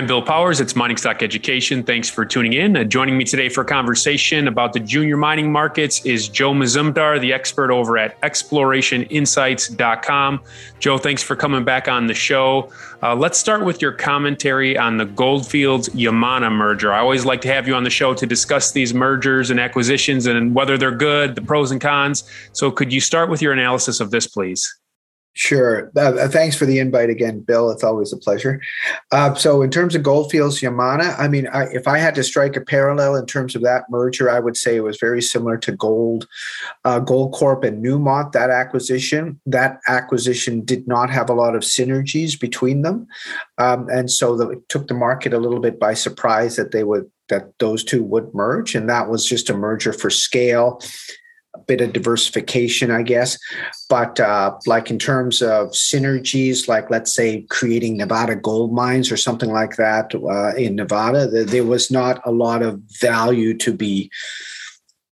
I'm Bill Powers. It's Mining Stock Education. Thanks for tuning in. Uh, joining me today for a conversation about the junior mining markets is Joe Mazumdar, the expert over at explorationinsights.com. Joe, thanks for coming back on the show. Uh, let's start with your commentary on the Goldfields Yamana merger. I always like to have you on the show to discuss these mergers and acquisitions and whether they're good, the pros and cons. So, could you start with your analysis of this, please? Sure. Uh, uh, thanks for the invite again, Bill. It's always a pleasure. Uh, so, in terms of Goldfields Yamana, I mean, I, if I had to strike a parallel in terms of that merger, I would say it was very similar to Gold, uh, Goldcorp and Newmont. That acquisition, that acquisition did not have a lot of synergies between them, um, and so the, it took the market a little bit by surprise that they would that those two would merge, and that was just a merger for scale a bit of diversification, I guess. But uh, like in terms of synergies, like let's say creating Nevada gold mines or something like that uh, in Nevada, there was not a lot of value to be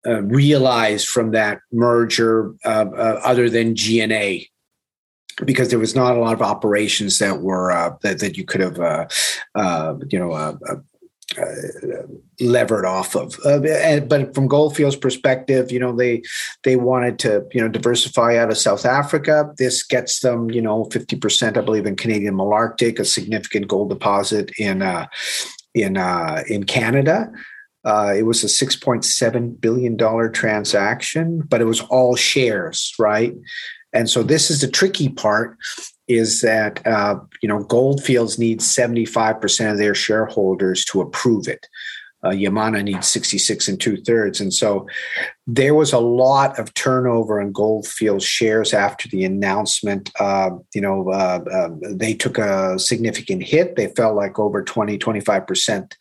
uh, realized from that merger uh, uh, other than G&A because there was not a lot of operations that were uh, that, that you could have you know uh, levered off of. Uh, and, but from Goldfield's perspective, you know, they they wanted to you know diversify out of South Africa. This gets them you know fifty percent, I believe, in Canadian Malartic, a significant gold deposit in uh, in uh, in Canada. Uh, it was a $6.7 billion transaction, but it was all shares, right? And so this is the tricky part is that uh, you know Goldfields needs 75% of their shareholders to approve it. Uh, Yamana needs 66 and two thirds. And so there was a lot of turnover in Goldfields shares after the announcement. Uh, you know, uh, um, they took a significant hit. They fell like over 20, 25%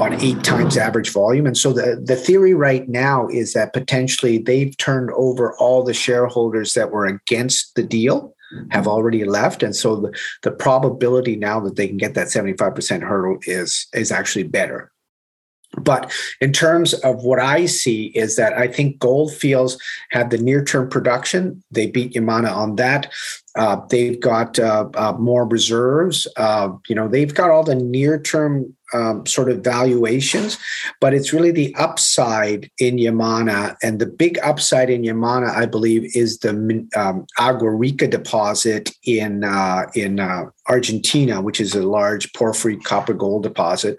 on eight times average volume. And so the, the theory right now is that potentially they've turned over all the shareholders that were against the deal have already left and so the, the probability now that they can get that 75% hurdle is is actually better but in terms of what I see is that I think Goldfields have the near term production. They beat Yamana on that. Uh, they've got uh, uh, more reserves. Uh, you know, they've got all the near term um, sort of valuations, but it's really the upside in Yamana. And the big upside in Yamana, I believe, is the um, Agua Rica deposit in uh, in uh, Argentina, which is a large porphyry copper gold deposit.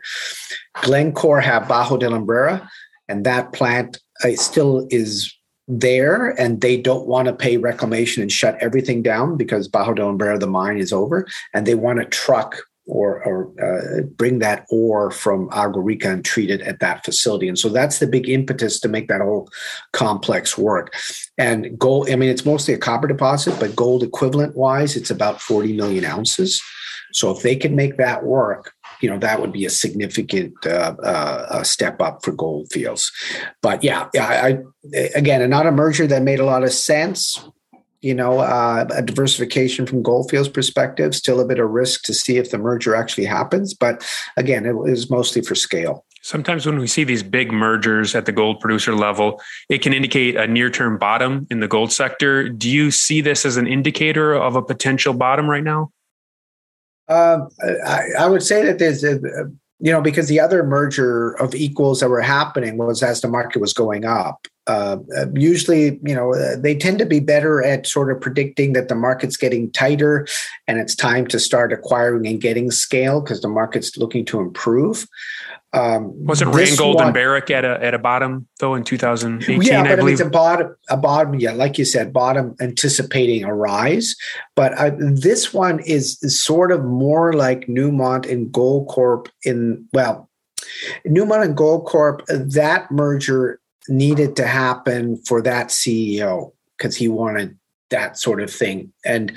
Glencore have Bajo de Lumbrera, and that plant still is there, and they don't want to pay reclamation and shut everything down because Bajo del Lumbrera, the mine, is over, and they want to truck or, or uh, bring that ore from Agua Rica and treat it at that facility. And so that's the big impetus to make that whole complex work. And gold, I mean, it's mostly a copper deposit, but gold equivalent wise, it's about 40 million ounces. So if they can make that work, you know that would be a significant uh, uh, step up for Goldfields. But yeah, yeah, I, again, not a merger that made a lot of sense you know, uh, a diversification from Goldfields' perspective, still a bit of risk to see if the merger actually happens. But again, it was mostly for scale. Sometimes when we see these big mergers at the gold producer level, it can indicate a near term bottom in the gold sector. Do you see this as an indicator of a potential bottom right now? Uh, I, I, would say that there's a, you know, because the other merger of equals that were happening was as the market was going up. Uh, usually, you know, uh, they tend to be better at sort of predicting that the market's getting tighter and it's time to start acquiring and getting scale because the market's looking to improve. Um, was it Randgold one, and Barrick at a at a bottom though in 2018? Yeah, but I believe it's a bottom, a bottom. Yeah, like you said, bottom anticipating a rise. But uh, this one is, is sort of more like Newmont and Goldcorp in well, Newmont and Goldcorp. That merger needed to happen for that CEO because he wanted that sort of thing and.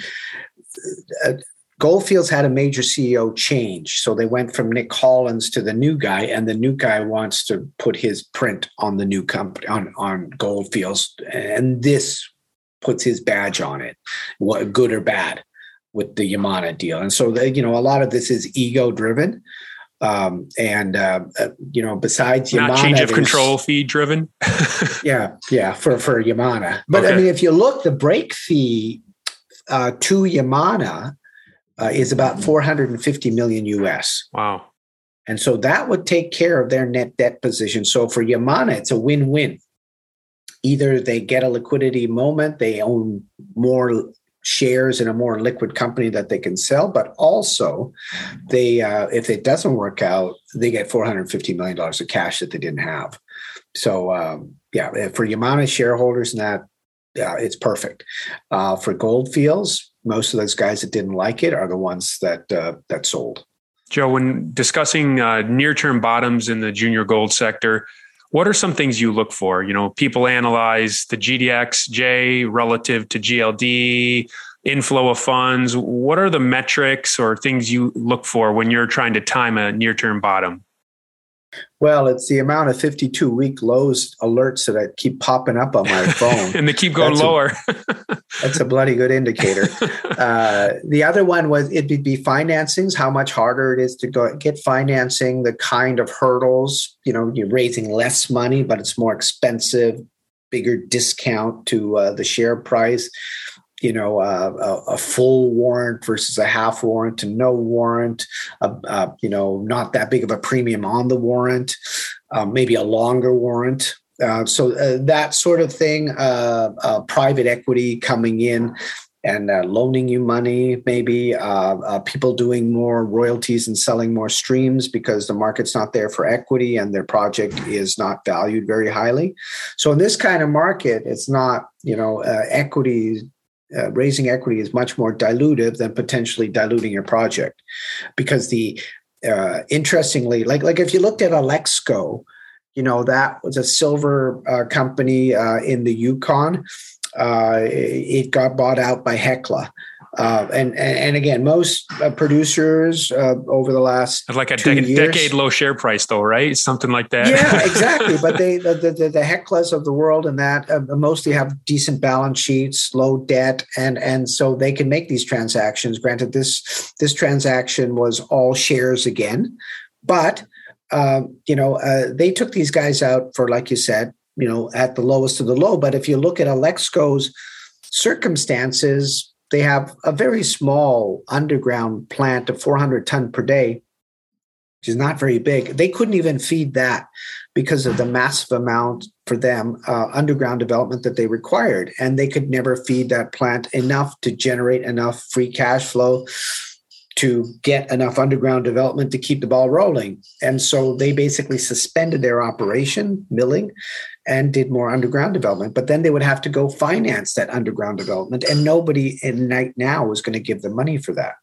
Uh, Goldfields had a major CEO change. So they went from Nick Holland to the new guy, and the new guy wants to put his print on the new company, on, on Goldfields. And this puts his badge on it, what good or bad, with the Yamana deal. And so, the, you know, a lot of this is ego driven. Um, and uh, uh, you know, besides not Yamana, change of control fee driven. yeah, yeah, for for Yamana. But I mean, if you look, the break fee uh, to Yamana uh, is about 450 million US. wow. And so that would take care of their net debt position. So for Yamana, it's a win win. Either they get a liquidity moment, they own more shares in a more liquid company that they can sell, but also they, uh, if it doesn't work out, they get $450 million of cash that they didn't have. So, um, yeah, for Yamana shareholders and that, yeah, it's perfect. Uh, for Goldfields, most of those guys that didn't like it are the ones that uh, that sold. Joe, when discussing uh, near-term bottoms in the junior gold sector, what are some things you look for? You know, people analyze the GDXJ relative to GLD, inflow of funds. What are the metrics or things you look for when you're trying to time a near-term bottom? Well, it's the amount of 52 week lows alerts that I keep popping up on my phone. and they keep going That's a- lower. That's a bloody good indicator. Uh, the other one was it'd be financings, how much harder it is to go get financing, the kind of hurdles, you know, you're raising less money, but it's more expensive, bigger discount to uh, the share price. You know, uh, a, a full warrant versus a half warrant to no warrant. Uh, uh, you know, not that big of a premium on the warrant. Uh, maybe a longer warrant. Uh, so uh, that sort of thing. Private equity coming in and loaning you money, maybe people doing more royalties and selling more streams because the market's not there for equity and their project is not valued very highly. So in this kind of market, it's not you know equity. Uh, raising equity is much more dilutive than potentially diluting your project, because the uh, interestingly, like like if you looked at Alexco, you know that was a silver uh, company uh, in the Yukon uh, it got bought out by Hecla. Uh, and, and and again, most uh, producers uh, over the last like a years- decade low share price, though, right? Something like that. yeah, exactly. But they the, the, the Heclas of the world and that uh, mostly have decent balance sheets, low debt, and and so they can make these transactions. Granted, this this transaction was all shares again, but um, you know uh, they took these guys out for like you said, you know, at the lowest of the low. But if you look at Alexco's circumstances, they have a very small underground plant of 400 ton per day which is not very big. They couldn't even feed that because of the massive amount for them uh, underground development that they required, and they could never feed that plant enough to generate enough free cash flow to get enough underground development to keep the ball rolling. And so they basically suspended their operation, milling, and did more underground development. But then they would have to go finance that underground development, and nobody in night now was going to give them money for that.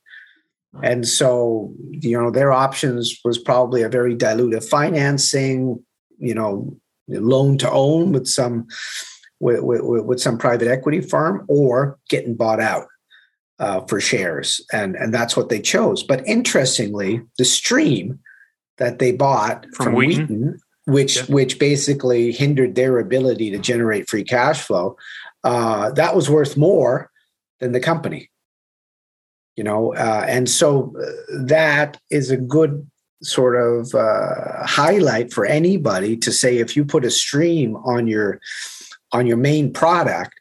And so, you know, their options was probably a very dilutive financing, you know, loan to own with some with, with, with some private equity firm or getting bought out uh, for shares. And, and that's what they chose. But interestingly, the stream that they bought From from, Wheaton? Wheaton, which Yeah. which basically hindered their ability to generate free cash flow, uh, that was worth more than the company you know uh, and so uh, that is a good sort of uh, highlight for anybody to say if you put a stream on your on your main product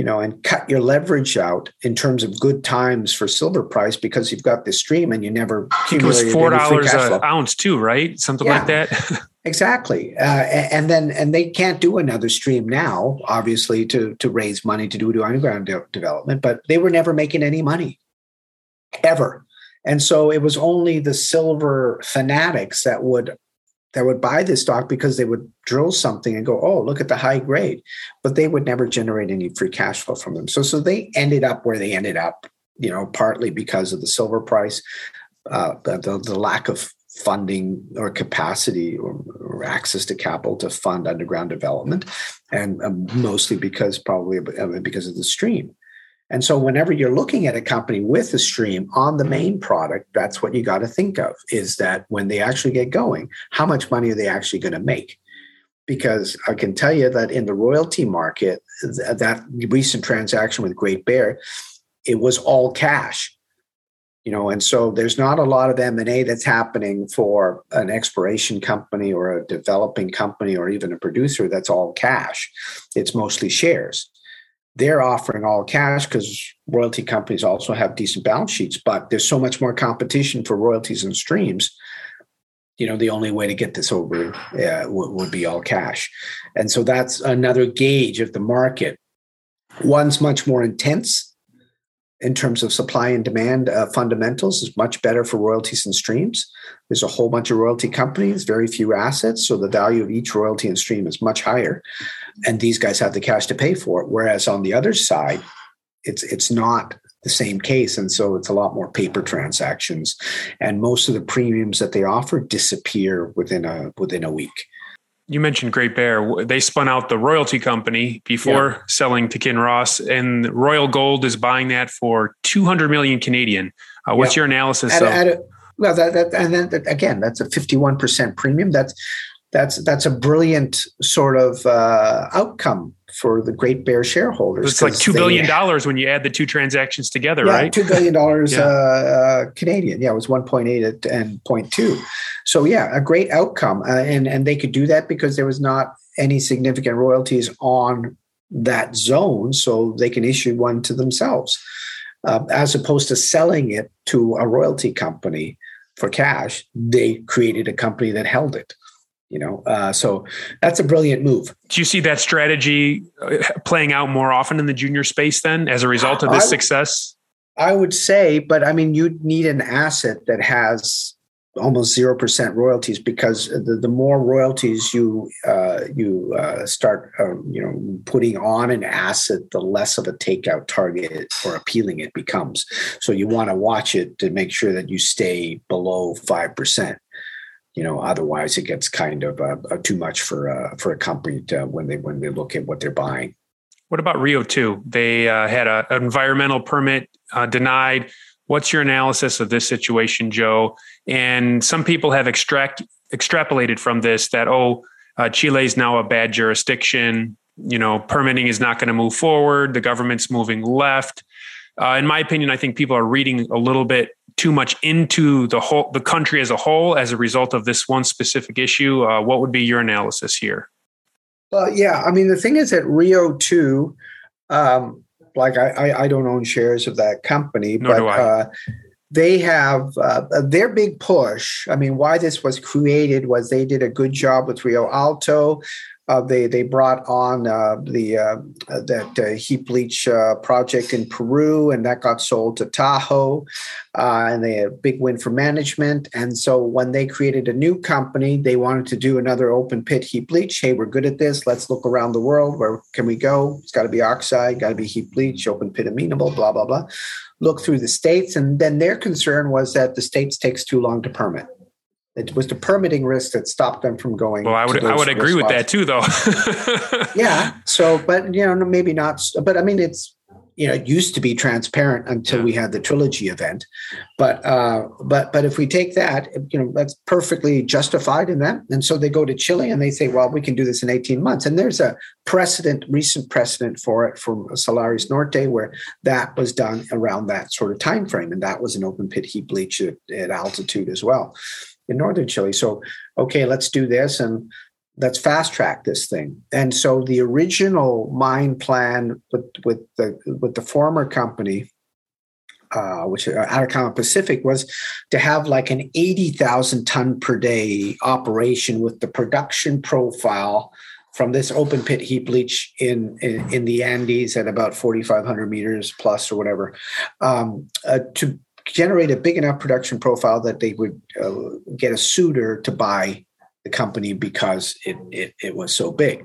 you know and cut your leverage out in terms of good times for silver price because you've got the stream and you never it was four dollars an ounce too, right? Something Yeah. like that. Exactly, uh, and then and they can't do another stream now, obviously, to to raise money to do do underground de- development. But they were never making any money, ever, and so it was only the silver fanatics that would that would buy this stock because they would drill something and go, oh, look at the high grade, but they would never generate any free cash flow from them. So so they ended up where they ended up, you know, partly because of the silver price, uh, the, the lack of funding or capacity or, or access to capital to fund underground development, and um, mostly because probably because of the stream. And so, whenever you're looking at a company with a stream on the mm-hmm. main product, that's what you got to think of: is that when they actually get going, how much money are they actually going to make? Because I can tell you that in the royalty market, th- that recent transaction with Great Bear, it was all cash. You know and so there's not a lot of m&a that's happening for an exploration company or a developing company or even a producer that's all cash. It's mostly shares they're offering all cash because royalty companies also have decent balance sheets but there's so much more competition for royalties and streams you know the only way to get this over uh, would, would be all cash. And so that's another gauge of the market. One's much more intense in terms of supply and demand uh, fundamentals is much better for royalties and streams. There's a whole bunch of royalty companies, very few assets, so the value of each royalty and stream is much higher, and these guys have the cash to pay for it. Whereas on the other side, it's it's not the same case, and so it's a lot more paper transactions, and most of the premiums that they offer disappear within a within a week you mentioned Great Bear. They spun out the royalty company before yeah. selling to Kinross, and Royal Gold is buying that for 200 million Canadian. Uh, what's yeah. your analysis? At, of- at a, well, that, that, and then that, again, that's a 51% premium. That's that's that's a brilliant sort of uh, outcome for the Great Bear shareholders. It's like two billion dollars when you add the two transactions together, yeah, right? Two billion dollars yeah. uh, uh, Canadian. Yeah, it was one point eight and 0.2. So yeah, a great outcome, uh, and and they could do that because there was not any significant royalties on that zone, so they can issue one to themselves, uh, as opposed to selling it to a royalty company for cash. They created a company that held it you know uh, so that's a brilliant move do you see that strategy uh, playing out more often in the junior space then as a result of this I, success i would say but i mean you need an asset that has almost 0% royalties because the, the more royalties you uh, you uh, start um, you know putting on an asset the less of a takeout target or appealing it becomes. So you want to watch it to make sure that you stay below 5% you know otherwise it gets kind of uh, uh, too much for uh, for a company to, when they when they look at what they're buying. What about rio 2 they uh, had an environmental permit uh, denied what's your analysis of this situation joe and some people have extract extrapolated from this that oh uh, chile is now a bad jurisdiction you know permitting is not going to move forward the government's moving left in my opinion i think people are reading a little bit too much into the whole the country as a whole as a result of this one specific issue. Uh, what would be your analysis here? Well, yeah, I mean the thing is that Rio two, um, like I, I, I don't own shares of that company, Nor but uh, they have uh, their big push. I mean, why this was created was they did a good job with Rio Alto. Uh, they they brought on uh, the uh, that uh, heap leach uh, project in Peru, and that got sold to Tahoe, and they had a big win for management. And so when they created a new company, they wanted to do another open pit heap leach. Hey, we're good at this. Let's look around the world. Where can we go? It's got to be oxide, got to be heap leach, open pit amenable, blah blah blah. Look through the states, and then their concern was that the states takes too long to permit. It was the permitting risk that stopped them from going. Well, I would I would agree with that too, though. yeah. So, but you know, maybe not. But I mean, it's you know, it used to be transparent until yeah. we had the trilogy event. But uh, but but if we take that, you know, that's perfectly justified in that. And so they go to Chile and they say, well, we can do this in 18 months. And there's a precedent, recent precedent for it from Salares Norte, where that was done around that sort of time frame. And that was an open pit heap leach at, at altitude as well in northern Chile. So, okay, let's do this and let's fast track this thing. And so the original mine plan with with the with the former company, uh, which uh, Atacama Pacific, was to have like an eighty thousand ton per day operation with the production profile from this open pit heap leach in, in, in the Andes at about 4,500 meters plus or whatever, um, uh, to generate a big enough production profile that they would uh, get a suitor to buy the company because it, it, it was so big.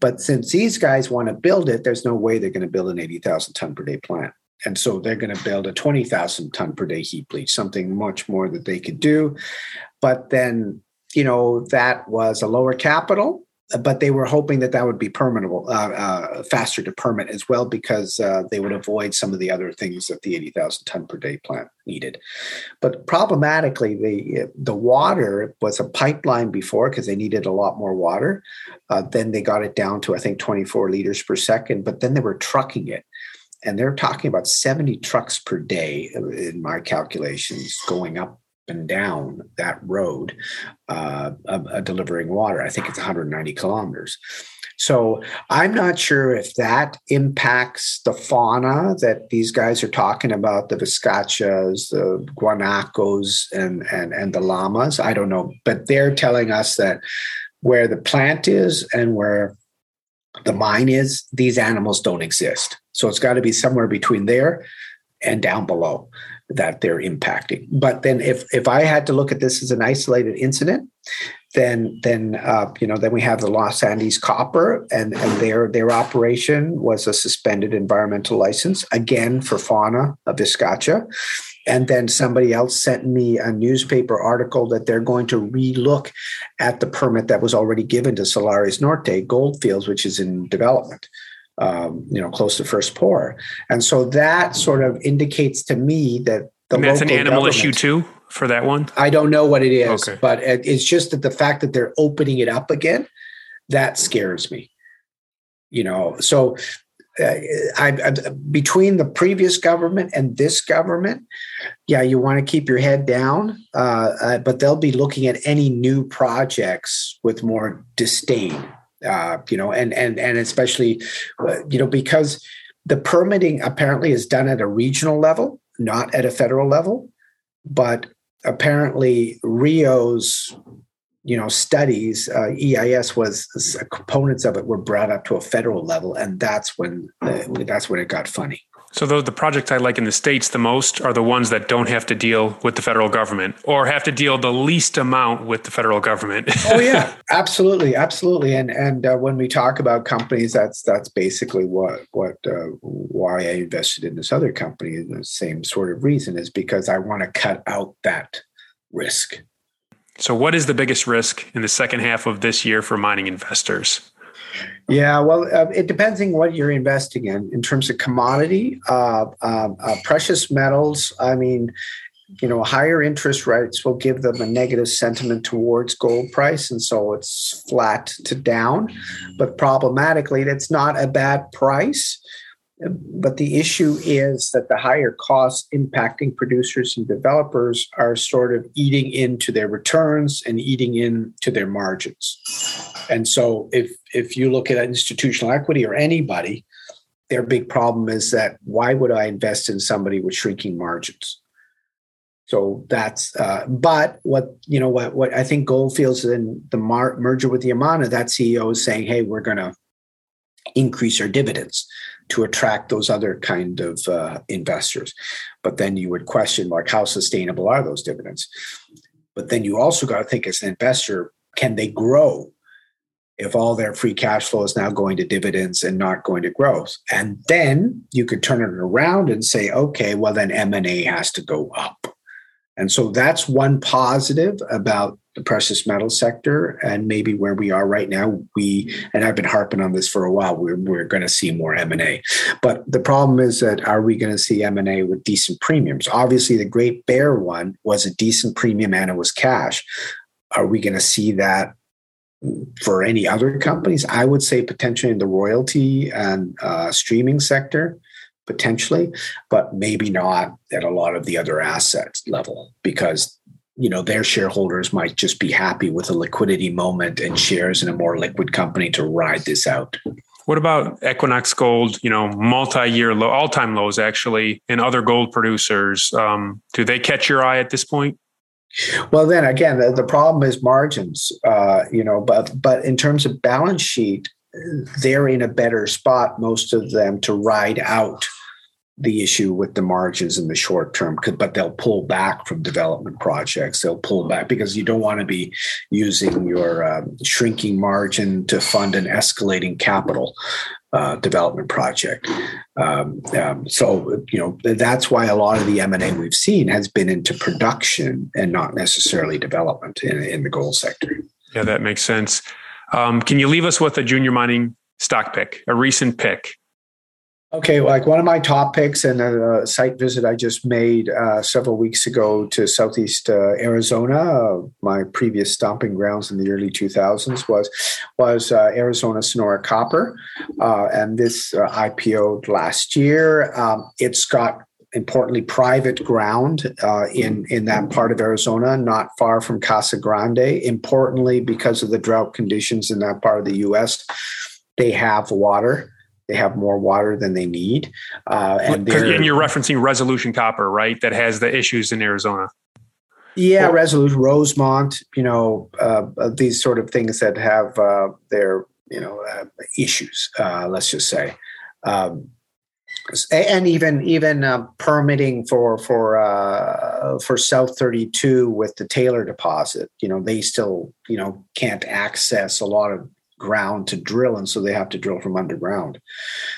But since these guys want to build it, there's no way they're going to build an 80,000 ton per day plant. And so they're going to build a 20,000 ton per day heap leach, something much more that they could do. But then, you know, that was a lower capital but they were hoping that that would be permittable, uh, uh, faster to permit as well, because uh, they would avoid some of the other things that the 80,000 ton per day plant needed. But problematically, the the water was a pipeline before because they needed a lot more water. Uh, then they got it down to I think 24 liters per second, but then they were trucking it. and they're talking about 70 trucks per day in my calculations going up and down that road uh, uh, delivering water. I think it's 190 kilometers. So I'm not sure if that impacts the fauna that these guys are talking about, the viscachas, the guanacos, and, and, and the llamas. I don't know. But they're telling us that where the plant is and where the mine is, these animals don't exist. So it's got to be somewhere between there and down below that they're impacting. But then if if I had to look at this as an isolated incident, then then uh, you know then we have the Los Andes Copper and and their their operation was a suspended environmental license again for fauna of Vizcacha. And then somebody else sent me a newspaper article that they're going to relook at the permit that was already given to Salares Norte Goldfields, which is in development um, you know, close to first pour. And so that sort of indicates to me that the that's an animal issue too for that one. I don't know what it is, okay. but it's just that the fact that they're opening it up again that scares me. You know, so uh, I, I, between the previous government and this government, yeah, you want to keep your head down, uh, uh, but they'll be looking at any new projects with more disdain uh, you know, and and and especially, uh, you know, because the permitting apparently is done at a regional level, not at a federal level, but apparently Rio's you know studies uh, eis was components of it were brought up to a federal level and that's when uh, that's when it got funny so the, the projects I like in the states the most are the ones that don't have to deal with the federal government or have to deal the least amount with the federal government. oh yeah, absolutely, absolutely. And and uh, when we talk about companies, that's that's basically what what uh, why I invested in this other company. The same sort of reason is because I want to cut out that risk. So, what is the biggest risk in the second half of this year for mining investors? Yeah, well, uh, it depends on what you're investing in. In terms of commodity, uh, uh, uh, precious metals, I mean, you know, higher interest rates will give them a negative sentiment towards gold price, and so it's flat to down. But problematically, that's not a bad price. But the issue is that the higher costs impacting producers and developers are sort of eating into their returns and eating into their margins. And so if if you look at institutional equity or anybody, their big problem is that why would I invest in somebody with shrinking margins? So that's, uh, but what you know, what what I think Goldfields and the mar- merger with the Yamana, that CEO is saying, hey, we're going to increase our dividends to attract those other kind of uh, investors. But then you would question, like, how sustainable are those dividends? But then you also got to think, as an investor, can they grow if all their free cash flow is now going to dividends and not going to growth and then you could turn it around and say okay well then m&a has to go up and so that's one positive about the precious metal sector and maybe where we are right now we and i've been harping on this for a while we're, we're going to see more m&a but the problem is that are we going to see m&a with decent premiums? Obviously the great bear one was a decent premium and it was cash. Are we going to see that for any other companies, I would say potentially in the royalty and uh, streaming sector, potentially, but maybe not at a lot of the other assets level because you know their shareholders might just be happy with a liquidity moment and shares in a more liquid company to ride this out. What about Equinox Gold? You know, multi-year low, all-time lows actually, and other gold producers. Um, do they catch your eye at this point? Well, then again, the, the problem is margins. Uh, you know, but but in terms of balance sheet, they're in a better spot, most of them, to ride out the issue with the margins in the short term but they'll pull back from development projects they'll pull back because you don't want to be using your uh, shrinking margin to fund an escalating capital uh, development project. Um, um, so you know that's why a lot of the M and A we've seen has been into production and not necessarily development in, in the gold sector. Yeah, that makes sense. Um, can you leave us with a junior mining stock pick, a recent pick? Okay, like one of my top picks and a site visit I just made uh, several weeks ago to Southeast uh, Arizona. Uh, my previous stomping grounds in the early 2000s was was uh, Arizona Sonora Copper, uh, and this uh, IPO'd last year. Um, it's got importantly private ground uh, in in that part of Arizona, not far from Casa Grande. Importantly, because of the drought conditions in that part of the U.S., they have water they have more water than they need. Uh, and, and you're referencing Resolution Copper, right? That has the issues in Arizona. Yeah, well, Resolution, Rosemont, you know, uh, uh, these sort of things that have uh, their, you know, uh, issues. Uh, let's just say, um, and even even uh, permitting for for for South 32 with the Taylor deposit. You know, they still you know can't access a lot of ground to drill, and so they have to drill from underground.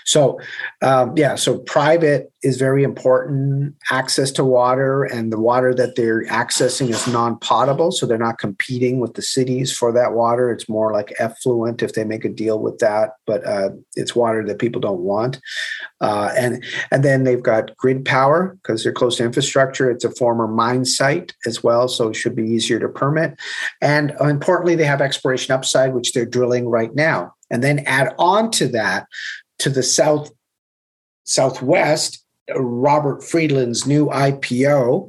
So, um, yeah, so private is very important. Access to water, and the water that they're accessing is non-potable, so they're not competing with the cities for that water. It's more like effluent if they make a deal with that, but uh, it's water that people don't want. Uh, and and then they've got grid power because they're close to infrastructure. It's a former mine site as well, so it should be easier to permit. And uh, importantly, they have exploration upside, which they're drilling right now. And then add on to that, to the south southwest, Robert Friedland's new IPO.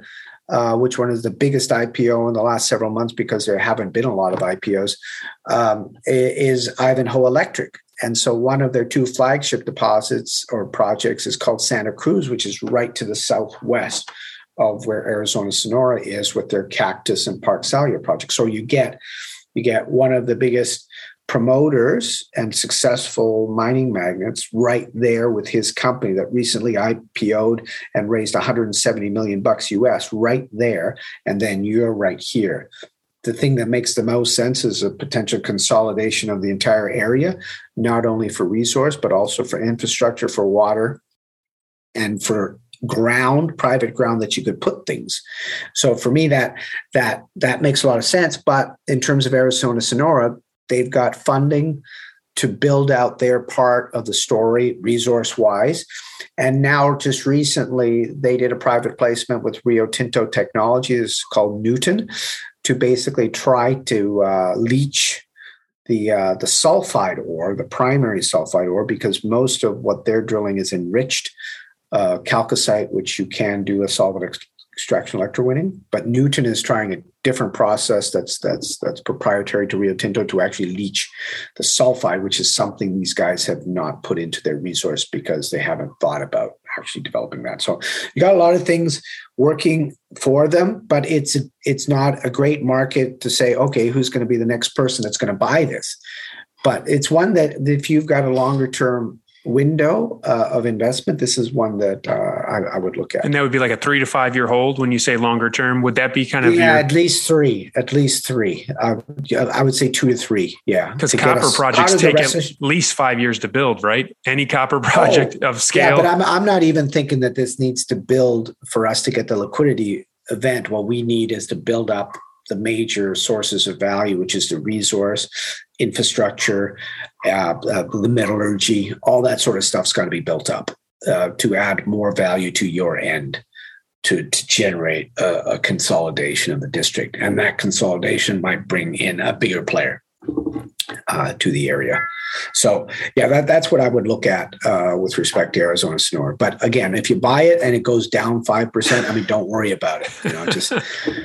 Uh, which one is the biggest IPO in the last several months because there haven't been a lot of IPOs, um, is Ivanhoe Electric. And so one of their two flagship deposits or projects is called Santa Cruz, which is right to the southwest of where Arizona Sonora is with their Cactus and Park Salyer project. So you get you get one of the biggest promoters and successful mining magnates right there with his company that recently IPO'd and raised 170 million bucks US right there. And then you're right here. The thing that makes the most sense is a potential consolidation of the entire area, not only for resource, but also for infrastructure, for water, and for ground private ground that you could put things. So for me that that that makes a lot of sense. But in terms of arizona sonora they've got funding to build out their part of the story resource wise and now just recently they did a private placement with rio tinto technologies called Nuton to basically try to uh, leach the uh, the sulfide ore, the primary sulfide ore, because most of what they're drilling is enriched uh, chalcocite, which you can do a solvent ex- extraction electrowinning. But Nuton is trying a different process that's that's that's proprietary to Rio Tinto to actually leach the sulfide, which is something these guys have not put into their resource because they haven't thought about actually developing that. So you got a lot of things working for them, but it's it's not a great market to say, okay, who's going to be the next person that's going to buy this? But it's one that if you've got a longer term window uh, of investment, this is one that uh, I, I, would look at. And that would be like a three to five year hold when you say longer term. Would that be kind of yeah, your... at least three, at least three. Uh, I would say two to three. Yeah, because copper projects take at least five years to build, right? Any copper project oh, of scale. Yeah, but I'm I'm not even thinking that this needs to build for us to get the liquidity event. What we need is to build up the major sources of value, which is the resource, infrastructure, uh, uh, the metallurgy, all that sort of stuff's got to be built up uh, to add more value to your end. To, to generate a, a consolidation of the district. And that consolidation might bring in a bigger player uh, to the area. So yeah, that, that's what I would look at uh, with respect to Arizona Sonora. But again, if you buy it and it goes down five percent, I mean, don't worry about it. You know, just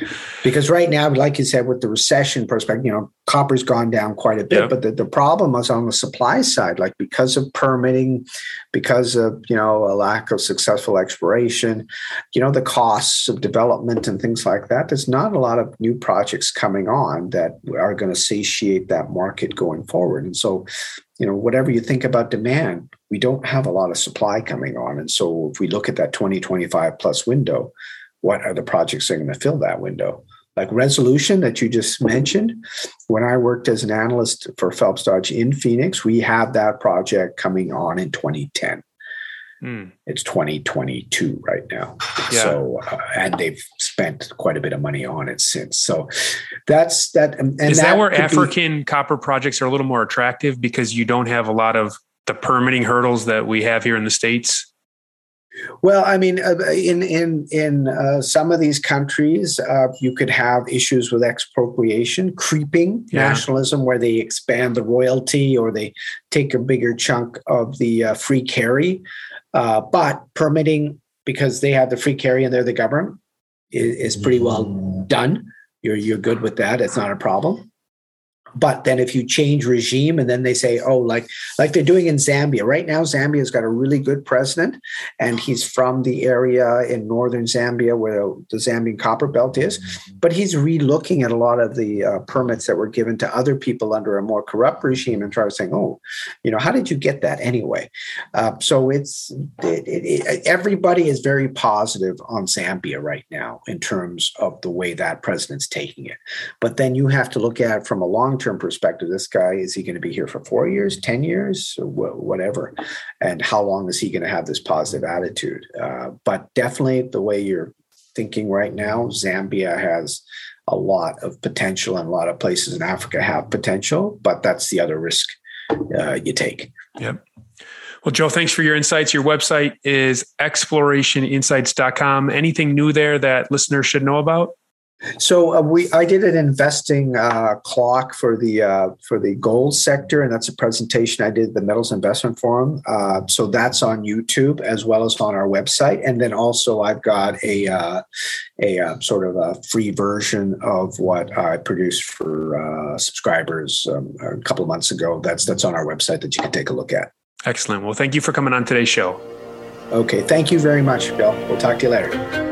because right now, like you said, with the recession perspective, you know, copper's gone down quite a bit. Yeah. But the, the problem is on the supply side, like because of permitting, because of you know a lack of successful exploration, you know, the costs of development and things like that. There's not a lot of new projects coming on that are going to satiate that market going forward. And so you know, whatever you think about demand, we don't have a lot of supply coming on. And so if we look at that 2025 plus window, what are the projects that are going to fill that window? Like resolution that you just mentioned. When I worked as an analyst for Phelps Dodge in Phoenix, we have that project coming on in 2010. Mm. It's 2022 right now. Yeah. So, uh, and they've spent quite a bit of money on it since. So, that's that. And Is that, that where African be, copper projects are a little more attractive because you don't have a lot of the permitting hurdles that we have here in the states? Well, I mean, uh, in in in uh, some of these countries, uh, you could have issues with expropriation, creeping yeah. nationalism, where they expand the royalty or they take a bigger chunk of the uh, free carry. Uh, but permitting, because they have the free carry and they're the government, is, is pretty well done. You're you're good with that. It's not a problem. But then if you change regime and then they say, oh, like like they're doing in Zambia. Right now, Zambia's got a really good president, and he's from the area in northern Zambia where the Zambian copper belt is. But he's relooking at a lot of the uh, permits that were given to other people under a more corrupt regime and trying to saying, oh, you know, how did you get that anyway? Uh, so it's it, it, it, everybody is very positive on Zambia right now in terms of the way that president's taking it. But then you have to look at it from a long term perspective, this guy is he going to be here for four years, ten years, whatever, and how long is he going to have this positive attitude? Uh, but definitely, the way you're thinking right now, Zambia has a lot of potential, and a lot of places in Africa have potential, but that's the other risk uh, you take. Yep. Well, Joe, thanks for your insights. Your website is explorationinsights.com. Anything new there that listeners should know about? So uh, we, I did an investing uh, clock for the uh, for the gold sector, and that's a presentation I did at the Metals Investment Forum. Uh, so that's on YouTube as well as on our website, and then also I've got a uh, a uh, sort of a free version of what I produced for subscribers um, a couple of months ago. That's that's on our website that you can take a look at. Excellent. Well, thank you for coming on today's show. Okay, thank you very much, Bill. We'll talk to you later.